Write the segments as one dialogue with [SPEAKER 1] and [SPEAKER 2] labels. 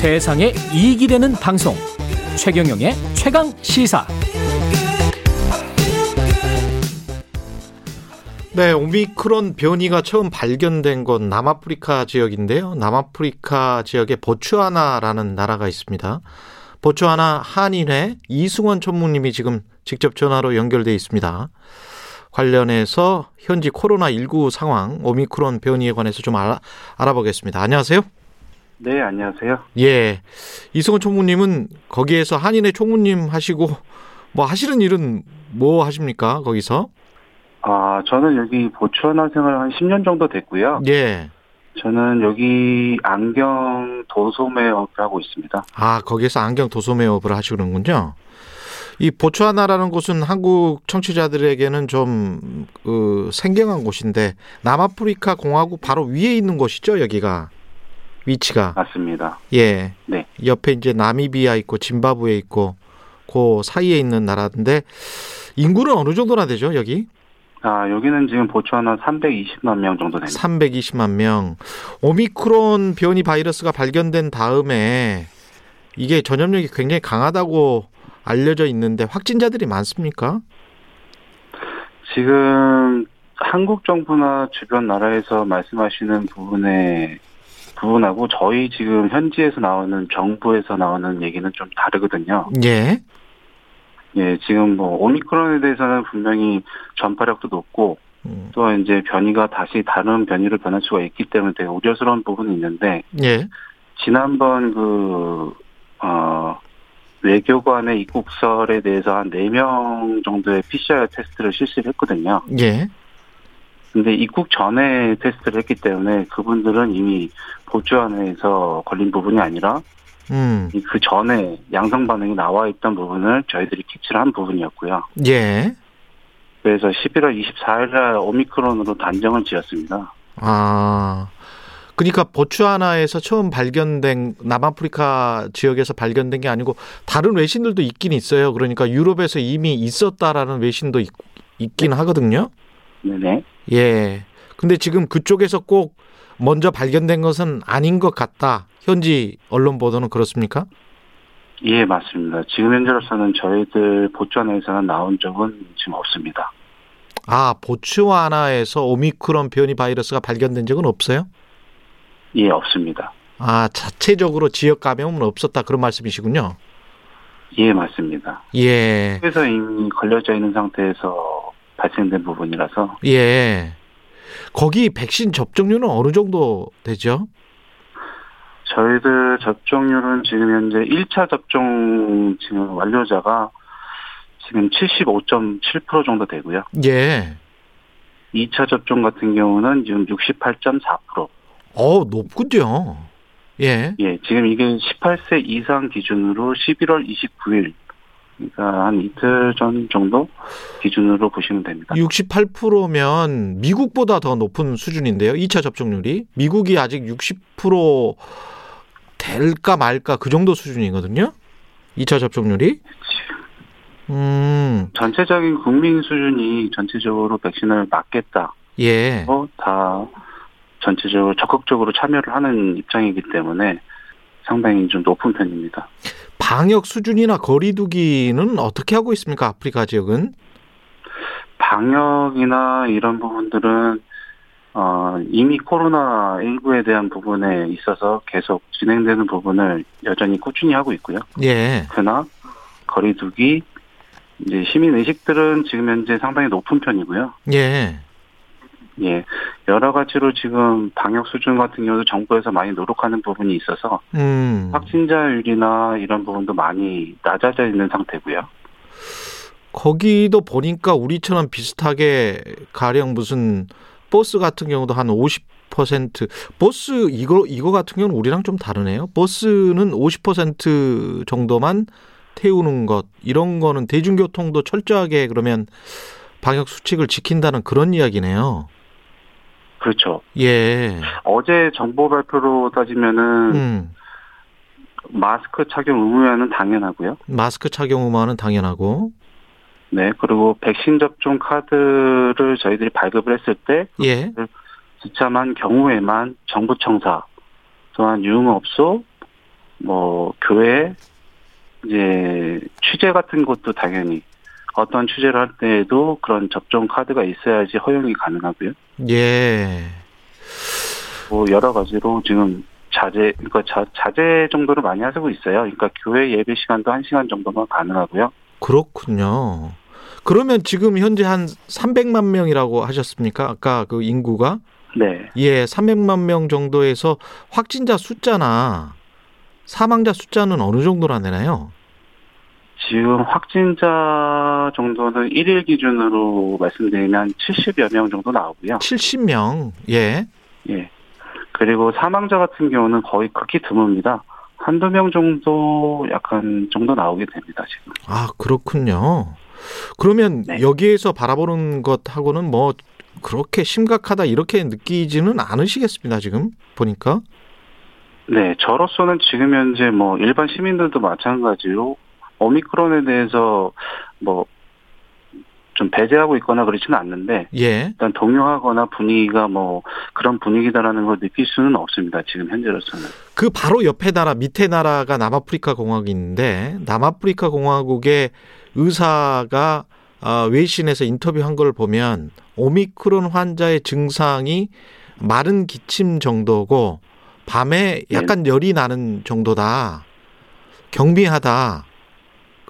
[SPEAKER 1] 세상에 이익이 되는 방송 최경영의 최강 시사
[SPEAKER 2] 네, 오미크론 변이가 처음 발견된 곳 남아프리카 지역인데요. 남아프리카 지역에 보츠와나라는 나라가 있습니다. 보츠와나 한인회 이승원 전무님이 지금 직접 전화로 연결돼 있습니다. 관련해서 현지 코로나19 상황, 오미크론 변이에 관해서 좀 알아, 알아보겠습니다. 안녕하세요.
[SPEAKER 3] 네, 안녕하세요.
[SPEAKER 2] 예. 이승원 총무님은 거기에서 한인회 총무님 하시고 뭐 하시는 일은 뭐 하십니까? 거기서?
[SPEAKER 3] 아, 저는 여기 보츠와나 생활 한 10년 정도 됐고요.
[SPEAKER 2] 예.
[SPEAKER 3] 저는 여기 안경 도소매업을 하고 있습니다.
[SPEAKER 2] 아, 거기에서 안경 도소매업을 하시는군요. 이 보츠와나라는 곳은 한국 청취자들에게는 좀, 그, 생경한 곳인데, 남아프리카 공화국 바로 위에 있는 곳이죠, 여기가. 위치가.
[SPEAKER 3] 맞습니다.
[SPEAKER 2] 예.
[SPEAKER 3] 네.
[SPEAKER 2] 옆에 이제 나미비아 있고, 짐바브웨 있고, 그 사이에 있는 나라인데, 인구는 어느 정도나 되죠, 여기?
[SPEAKER 3] 아, 여기는 지금 보츠와나 320만 명 정도 됩니다.
[SPEAKER 2] 320만 명. 오미크론 변이 바이러스가 발견된 다음에 이게 전염력이 굉장히 강하다고 알려져 있는데 확진자들이 많습니까?
[SPEAKER 3] 지금 한국 정부나 주변 나라에서 말씀하시는 부분에 부분하고 저희 지금 현지에서 나오는 정부에서 나오는 얘기는 좀 다르거든요.
[SPEAKER 2] 예.
[SPEAKER 3] 예, 지금 뭐 오미크론에 대해서는 분명히 전파력도 높고
[SPEAKER 2] 음,
[SPEAKER 3] 또 이제 변이가 다시 다른 변이로 변할 수가 있기 때문에 되게 우려스러운 부분이 있는데
[SPEAKER 2] 예.
[SPEAKER 3] 지난번 그, 어, 외교관의 입국설에 대해서 한 4명 정도의 PCR 테스트를 실시를 했거든요.
[SPEAKER 2] 예.
[SPEAKER 3] 근데 입국 전에 테스트를 했기 때문에 그분들은 이미 보주 안에서 걸린 부분이 아니라
[SPEAKER 2] 음.
[SPEAKER 3] 그 전에 양성 반응이 나와 있던 부분을 저희들이 캐치를 한 부분이었고요.
[SPEAKER 2] 예.
[SPEAKER 3] 그래서 11월 24일 날 오미크론으로 단정을 지었습니다.
[SPEAKER 2] 아. 그러니까 보츠와나에서 처음 발견된 남아프리카 지역에서 발견된 게 아니고 다른 외신들도 있긴 있어요. 그러니까 유럽에서 이미 있었다라는 외신도 있, 있긴 하거든요.
[SPEAKER 3] 네네.
[SPEAKER 2] 예. 근데 지금 그쪽에서 꼭 먼저 발견된 것은 아닌 것 같다. 현지 언론 보도는 그렇습니까?
[SPEAKER 3] 예, 맞습니다. 지금 현재로서는 저희들 보주안에서는 나온 적은 지금 없습니다.
[SPEAKER 2] 아, 보츠와나에서 오미크론 변이 바이러스가 발견된 적은 없어요?
[SPEAKER 3] 예, 없습니다.
[SPEAKER 2] 아, 자체적으로 지역 감염은 없었다. 그런 말씀이시군요.
[SPEAKER 3] 예, 맞습니다.
[SPEAKER 2] 예.
[SPEAKER 3] 그래서 이미 걸려져 있는 상태에서 발생된 부분이라서
[SPEAKER 2] 예. 거기 백신 접종률은 어느 정도 되죠?
[SPEAKER 3] 저희들 접종률은 지금 현재 1차 접종 지금 완료자가 지금 75.7% 정도 되고요.
[SPEAKER 2] 예.
[SPEAKER 3] 2차 접종 같은 경우는 지금 68.4%.
[SPEAKER 2] 어, 높군요. 예.
[SPEAKER 3] 예, 지금 이게 18세 이상 기준으로 11월 29일, 그러니까 한 이틀 전 정도 기준으로 보시면 됩니다.
[SPEAKER 2] 68%면 미국보다 더 높은 수준인데요. 2차 접종률이. 미국이 아직 60% 될까 말까 그 정도 수준이거든요. 2차 접종률이. 음,
[SPEAKER 3] 전체적인 국민 수준이 전체적으로 백신을 맞겠다.
[SPEAKER 2] 예.
[SPEAKER 3] 어, 다 전체적으로 적극적으로 참여를 하는 입장이기 때문에 상당히 좀 높은 편입니다.
[SPEAKER 2] 방역 수준이나 거리두기는 어떻게 하고 있습니까? 아프리카 지역은?
[SPEAKER 3] 방역이나 이런 부분들은 어, 이미 코로나 19에 대한 부분에 있어서 계속 진행되는 부분을 여전히 꾸준히 하고 있고요.
[SPEAKER 2] 예.
[SPEAKER 3] 그러나 거리두기 이제 시민 의식들은 지금 현재 상당히 높은 편이고요.
[SPEAKER 2] 예.
[SPEAKER 3] 예, 여러 가지로 지금 방역 수준 같은 경우도 정부에서 많이 노력하는 부분이 있어서
[SPEAKER 2] 음.
[SPEAKER 3] 확진자율이나 이런 부분도 많이 낮아져 있는 상태고요.
[SPEAKER 2] 거기도 보니까 우리처럼 비슷하게 가령 무슨 버스 같은 경우도 한 50% 버스 이거 이거 같은 경우는 우리랑 좀 다르네요. 버스는 50% 정도만 태우는 것 이런 거는 대중교통도 철저하게 그러면 방역 수칙을 지킨다는 그런 이야기네요.
[SPEAKER 3] 그렇죠.
[SPEAKER 2] 예.
[SPEAKER 3] 어제 정보 발표로 따지면은
[SPEAKER 2] 음.
[SPEAKER 3] 마스크 착용 의무화는 당연하고요.
[SPEAKER 2] 마스크 착용 의무화는 당연하고.
[SPEAKER 3] 네, 그리고 백신 접종 카드를 저희들이 발급을 했을 때
[SPEAKER 2] 예.
[SPEAKER 3] 지참한 경우에만 정부 청사 또한 유흥업소 뭐 교회 이제 취재 같은 것도 당연히 어떤 취재를 할 때에도 그런 접종 카드가 있어야지 허용이 가능하고요.
[SPEAKER 2] 예.
[SPEAKER 3] 뭐 여러 가지로 지금 자제 그러니까 자, 자제 정도를 많이 하고 있어요. 그러니까 교회 예배 시간도 한 시간 정도만 가능하고요.
[SPEAKER 2] 그렇군요. 그러면 지금 현재 한 300만 명이라고 하셨습니까? 아까 그 인구가?
[SPEAKER 3] 네.
[SPEAKER 2] 예, 300만 명 정도에서 확진자 숫자나 사망자 숫자는 어느 정도나 되나요?
[SPEAKER 3] 지금 확진자 정도는 일일 기준으로 말씀드리면 70여 명 정도 나오고요.
[SPEAKER 2] 70명. 예.
[SPEAKER 3] 예. 그리고 사망자 같은 경우는 거의 극히 드뭅니다. 한두 명 정도 약간 정도 나오게 됩니다, 지금.
[SPEAKER 2] 아, 그렇군요. 그러면
[SPEAKER 3] 네.
[SPEAKER 2] 여기에서 바라보는 것하고는 뭐 그렇게 심각하다 이렇게 느끼지는 않으시겠습니다, 지금 보니까.
[SPEAKER 3] 네, 저로서는 지금 현재 뭐 일반 시민들도 마찬가지로 오미크론에 대해서 뭐 좀 배제하고 있거나 그렇지는 않는데
[SPEAKER 2] 예.
[SPEAKER 3] 일단 동요하거나 분위기가 뭐 그런 분위기다라는 걸 느낄 수는 없습니다. 지금 현재로서는.
[SPEAKER 2] 그 바로 옆에 나라 밑에 나라가 남아프리카 공화국이 있는데 남아프리카 공화국의 의사가 아, 외신에서 인터뷰한 걸 보면 오미크론 환자의 증상이 마른 기침 정도고 밤에 약간 열이 나는 정도다. 경미하다.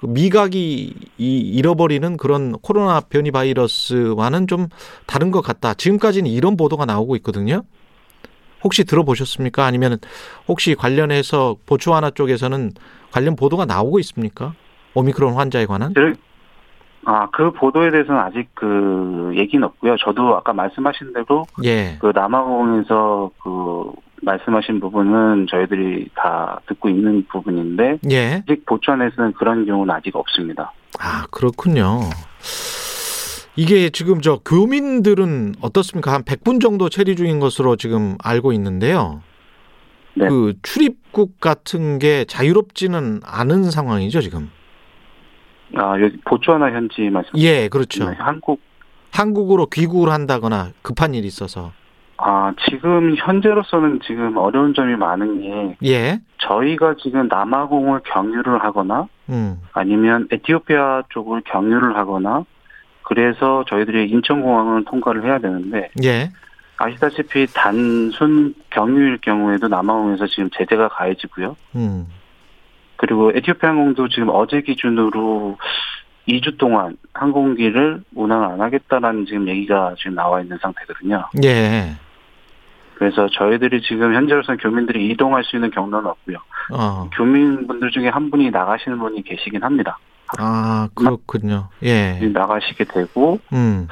[SPEAKER 2] 그 미각이 이- 잃어버리는 그런 코로나 변이 바이러스와는 좀 다른 것 같다. 지금까지는 이런 보도가 나오고 있거든요. 혹시 들어보셨습니까? 아니면 혹시 관련해서 보츠와나 쪽에서는 관련 보도가 나오고 있습니까? 오미크론 환자에 관한?
[SPEAKER 3] 아, 그 보도에 대해서는 아직 그 얘기는 없고요. 저도 아까 말씀하신 대로
[SPEAKER 2] 예.
[SPEAKER 3] 그 남아공에서 그 말씀하신 부분은 저희들이 다 듣고 있는 부분인데
[SPEAKER 2] 예.
[SPEAKER 3] 아직 보천에서는 그런 경우는 아직 없습니다.
[SPEAKER 2] 아, 그렇군요. 이게 지금 저 교민들은 어떻습니까? 한 100분 정도 체류 중인 것으로 지금 알고 있는데요.
[SPEAKER 3] 네.
[SPEAKER 2] 그 출입국 같은 게 자유롭지는 않은 상황이죠, 지금.
[SPEAKER 3] 아, 여기 보츠와나 현지 말씀.
[SPEAKER 2] 예, 그렇죠.
[SPEAKER 3] 네, 한국
[SPEAKER 2] 한국으로 귀국을 한다거나 급한 일이 있어서.
[SPEAKER 3] 아, 지금 현재로서는 지금 어려운 점이 많은 게
[SPEAKER 2] 예.
[SPEAKER 3] 저희가 지금 남아공을 경유를 하거나
[SPEAKER 2] 음.
[SPEAKER 3] 아니면 에티오피아 쪽을 경유를 하거나 그래서 저희들이 인천공항을 통과를 해야 되는데
[SPEAKER 2] 예.
[SPEAKER 3] 아시다시피 단순 경유일 경우에도 남아공에서 지금 제재가 가해지고요.
[SPEAKER 2] 음.
[SPEAKER 3] 그리고 에티오피아 항공도 지금 어제 기준으로 2주 동안 항공기를 운항 안 하겠다라는 지금 얘기가 지금 나와 있는 상태거든요.
[SPEAKER 2] 예.
[SPEAKER 3] 그래서 저희들이 지금 현재로서는 교민들이 이동할 수 있는 경로는 없고요.
[SPEAKER 2] 어.
[SPEAKER 3] 교민분들 중에 한 분이 나가시는 분이 계시긴 합니다.
[SPEAKER 2] 아, 그렇군요. 예.
[SPEAKER 3] 나가시게 되고
[SPEAKER 2] 음.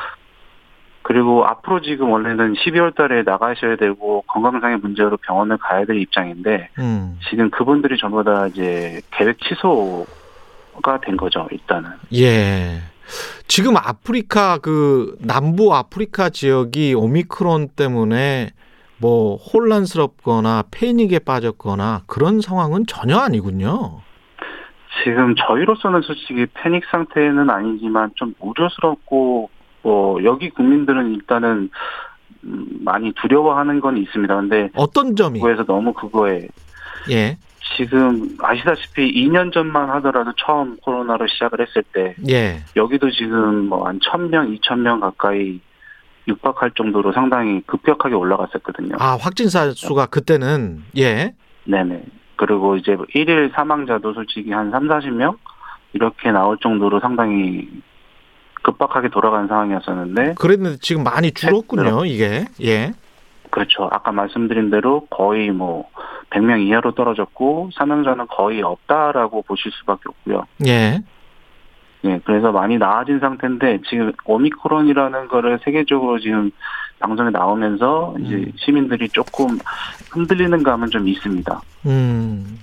[SPEAKER 3] 그리고 앞으로 지금 원래는 12월 달에 나가셔야 되고 건강상의 문제로 병원을 가야 될 입장인데
[SPEAKER 2] 음.
[SPEAKER 3] 지금 그분들이 전부 다 이제 계획 취소가 된 거죠, 일단은.
[SPEAKER 2] 예. 지금 아프리카 그 남부 아프리카 지역이 오미크론 때문에 뭐 혼란스럽거나 패닉에 빠졌거나 그런 상황은 전혀 아니군요.
[SPEAKER 3] 지금 저희로서는 솔직히 패닉 상태는 아니지만 좀 우려스럽고 뭐 여기 국민들은 일단은 음, 많이 두려워하는 건 있습니다. 근데
[SPEAKER 2] 어떤 점이?
[SPEAKER 3] 그거에서 너무 그거에
[SPEAKER 2] 예.
[SPEAKER 3] 지금 아시다시피 2년 전만 하더라도 처음 코로나로 시작을 했을 때
[SPEAKER 2] 예.
[SPEAKER 3] 여기도 지금 뭐 한 1000명, 2000명 가까이 육박할 정도로 상당히 급격하게 올라갔었거든요.
[SPEAKER 2] 아, 확진자 수가 그때는 예.
[SPEAKER 3] 네 네. 그리고 이제 뭐 일일 사망자도 솔직히 한 3, 40명 이렇게 나올 정도로 상당히 급박하게 돌아간 상황이었었는데
[SPEAKER 2] 그랬는데 지금 많이 줄었군요, 이게. 예.
[SPEAKER 3] 그렇죠. 아까 말씀드린 대로 거의 뭐 100명 이하로 떨어졌고 사망자는 거의 없다라고 보실 수밖에 없고요.
[SPEAKER 2] 예.
[SPEAKER 3] 예, 그래서 많이 나아진 상태인데 지금 오미크론이라는 거를 세계적으로 지금 방송에 나오면서 이제
[SPEAKER 2] 음.
[SPEAKER 3] 시민들이 조금 흔들리는 감은 좀 있습니다.
[SPEAKER 2] 음.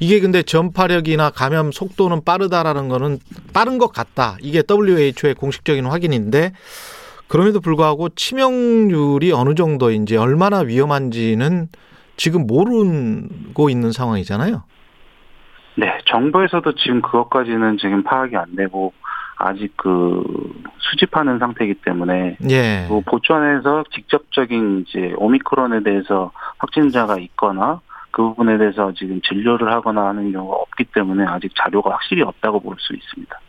[SPEAKER 2] 이게 근데 전파력이나 감염 속도는 빠르다라는 거는 빠른 것 같다. 이게 WHO의 공식적인 확인인데 그럼에도 불구하고 치명률이 어느 정도인지 얼마나 위험한지는 지금 모르고 있는 상황이잖아요.
[SPEAKER 3] 네, 정부에서도 지금 그것까지는 지금 파악이 안 되고 아직 그 수집하는 상태이기 때문에
[SPEAKER 2] 예.
[SPEAKER 3] 그 보천에서 직접적인 이제 오미크론에 대해서 확진자가 있거나 그 부분에 대해서 지금 진료를 하거나 하는 경우가 없기 때문에 아직 자료가 확실히 없다고 볼 수 있습니다.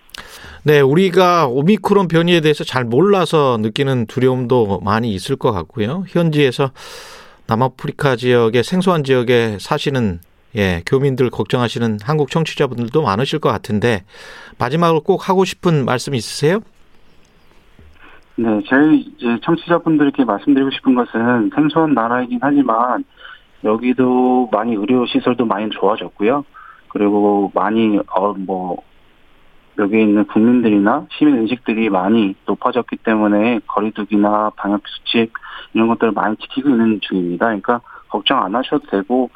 [SPEAKER 2] 네, 우리가 오미크론 변이에 대해서 잘 몰라서 느끼는 두려움도 많이 있을 것 같고요. 현지에서 남아프리카 지역의 생소한 지역에 사시는 예, 교민들 걱정하시는 한국 청취자분들도 많으실 것 같은데 마지막으로 꼭 하고 싶은 말씀 있으세요?
[SPEAKER 3] 네, 이제 청취자분들께 말씀드리고 싶은 것은 생소한 나라이긴 하지만 여기도 많이 의료 시설도 많이 좋아졌고요. 그리고 많이 어뭐 여기 있는 국민들이나 시민 의식들이 많이 높아졌기 때문에 거리두기나 방역 수칙 이런 것들을 많이 지키고 있는 중입니다. 그러니까 걱정 안 하셔도 되고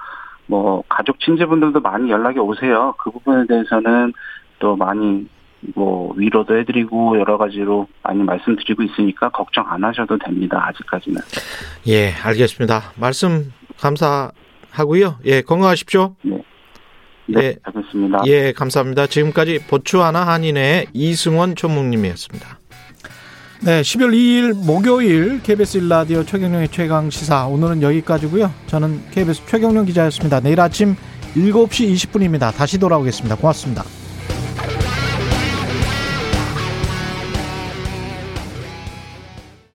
[SPEAKER 3] 뭐 가족 친지분들도 많이 연락이 오세요. 그 부분에 대해서는 또 많이 뭐 위로도 해드리고 여러 가지로 많이 말씀드리고 있으니까 걱정 안 하셔도 됩니다. 아직까지는.
[SPEAKER 2] 예, 알겠습니다. 말씀 감사하고요. 예, 건강하십시오.
[SPEAKER 3] 네. 네,
[SPEAKER 2] 예.
[SPEAKER 3] 알겠습니다.
[SPEAKER 2] 예, 감사합니다. 지금까지 보츠와나 한인의 이승원 전무님이었습니다. 네, 12월 2일 목요일 KBS 1라디오 최경령의 최강 시사 오늘은 여기까지고요. 저는 KBS 최경령 기자였습니다. 내일 아침 7시 20분입니다. 다시 돌아오겠습니다. 고맙습니다.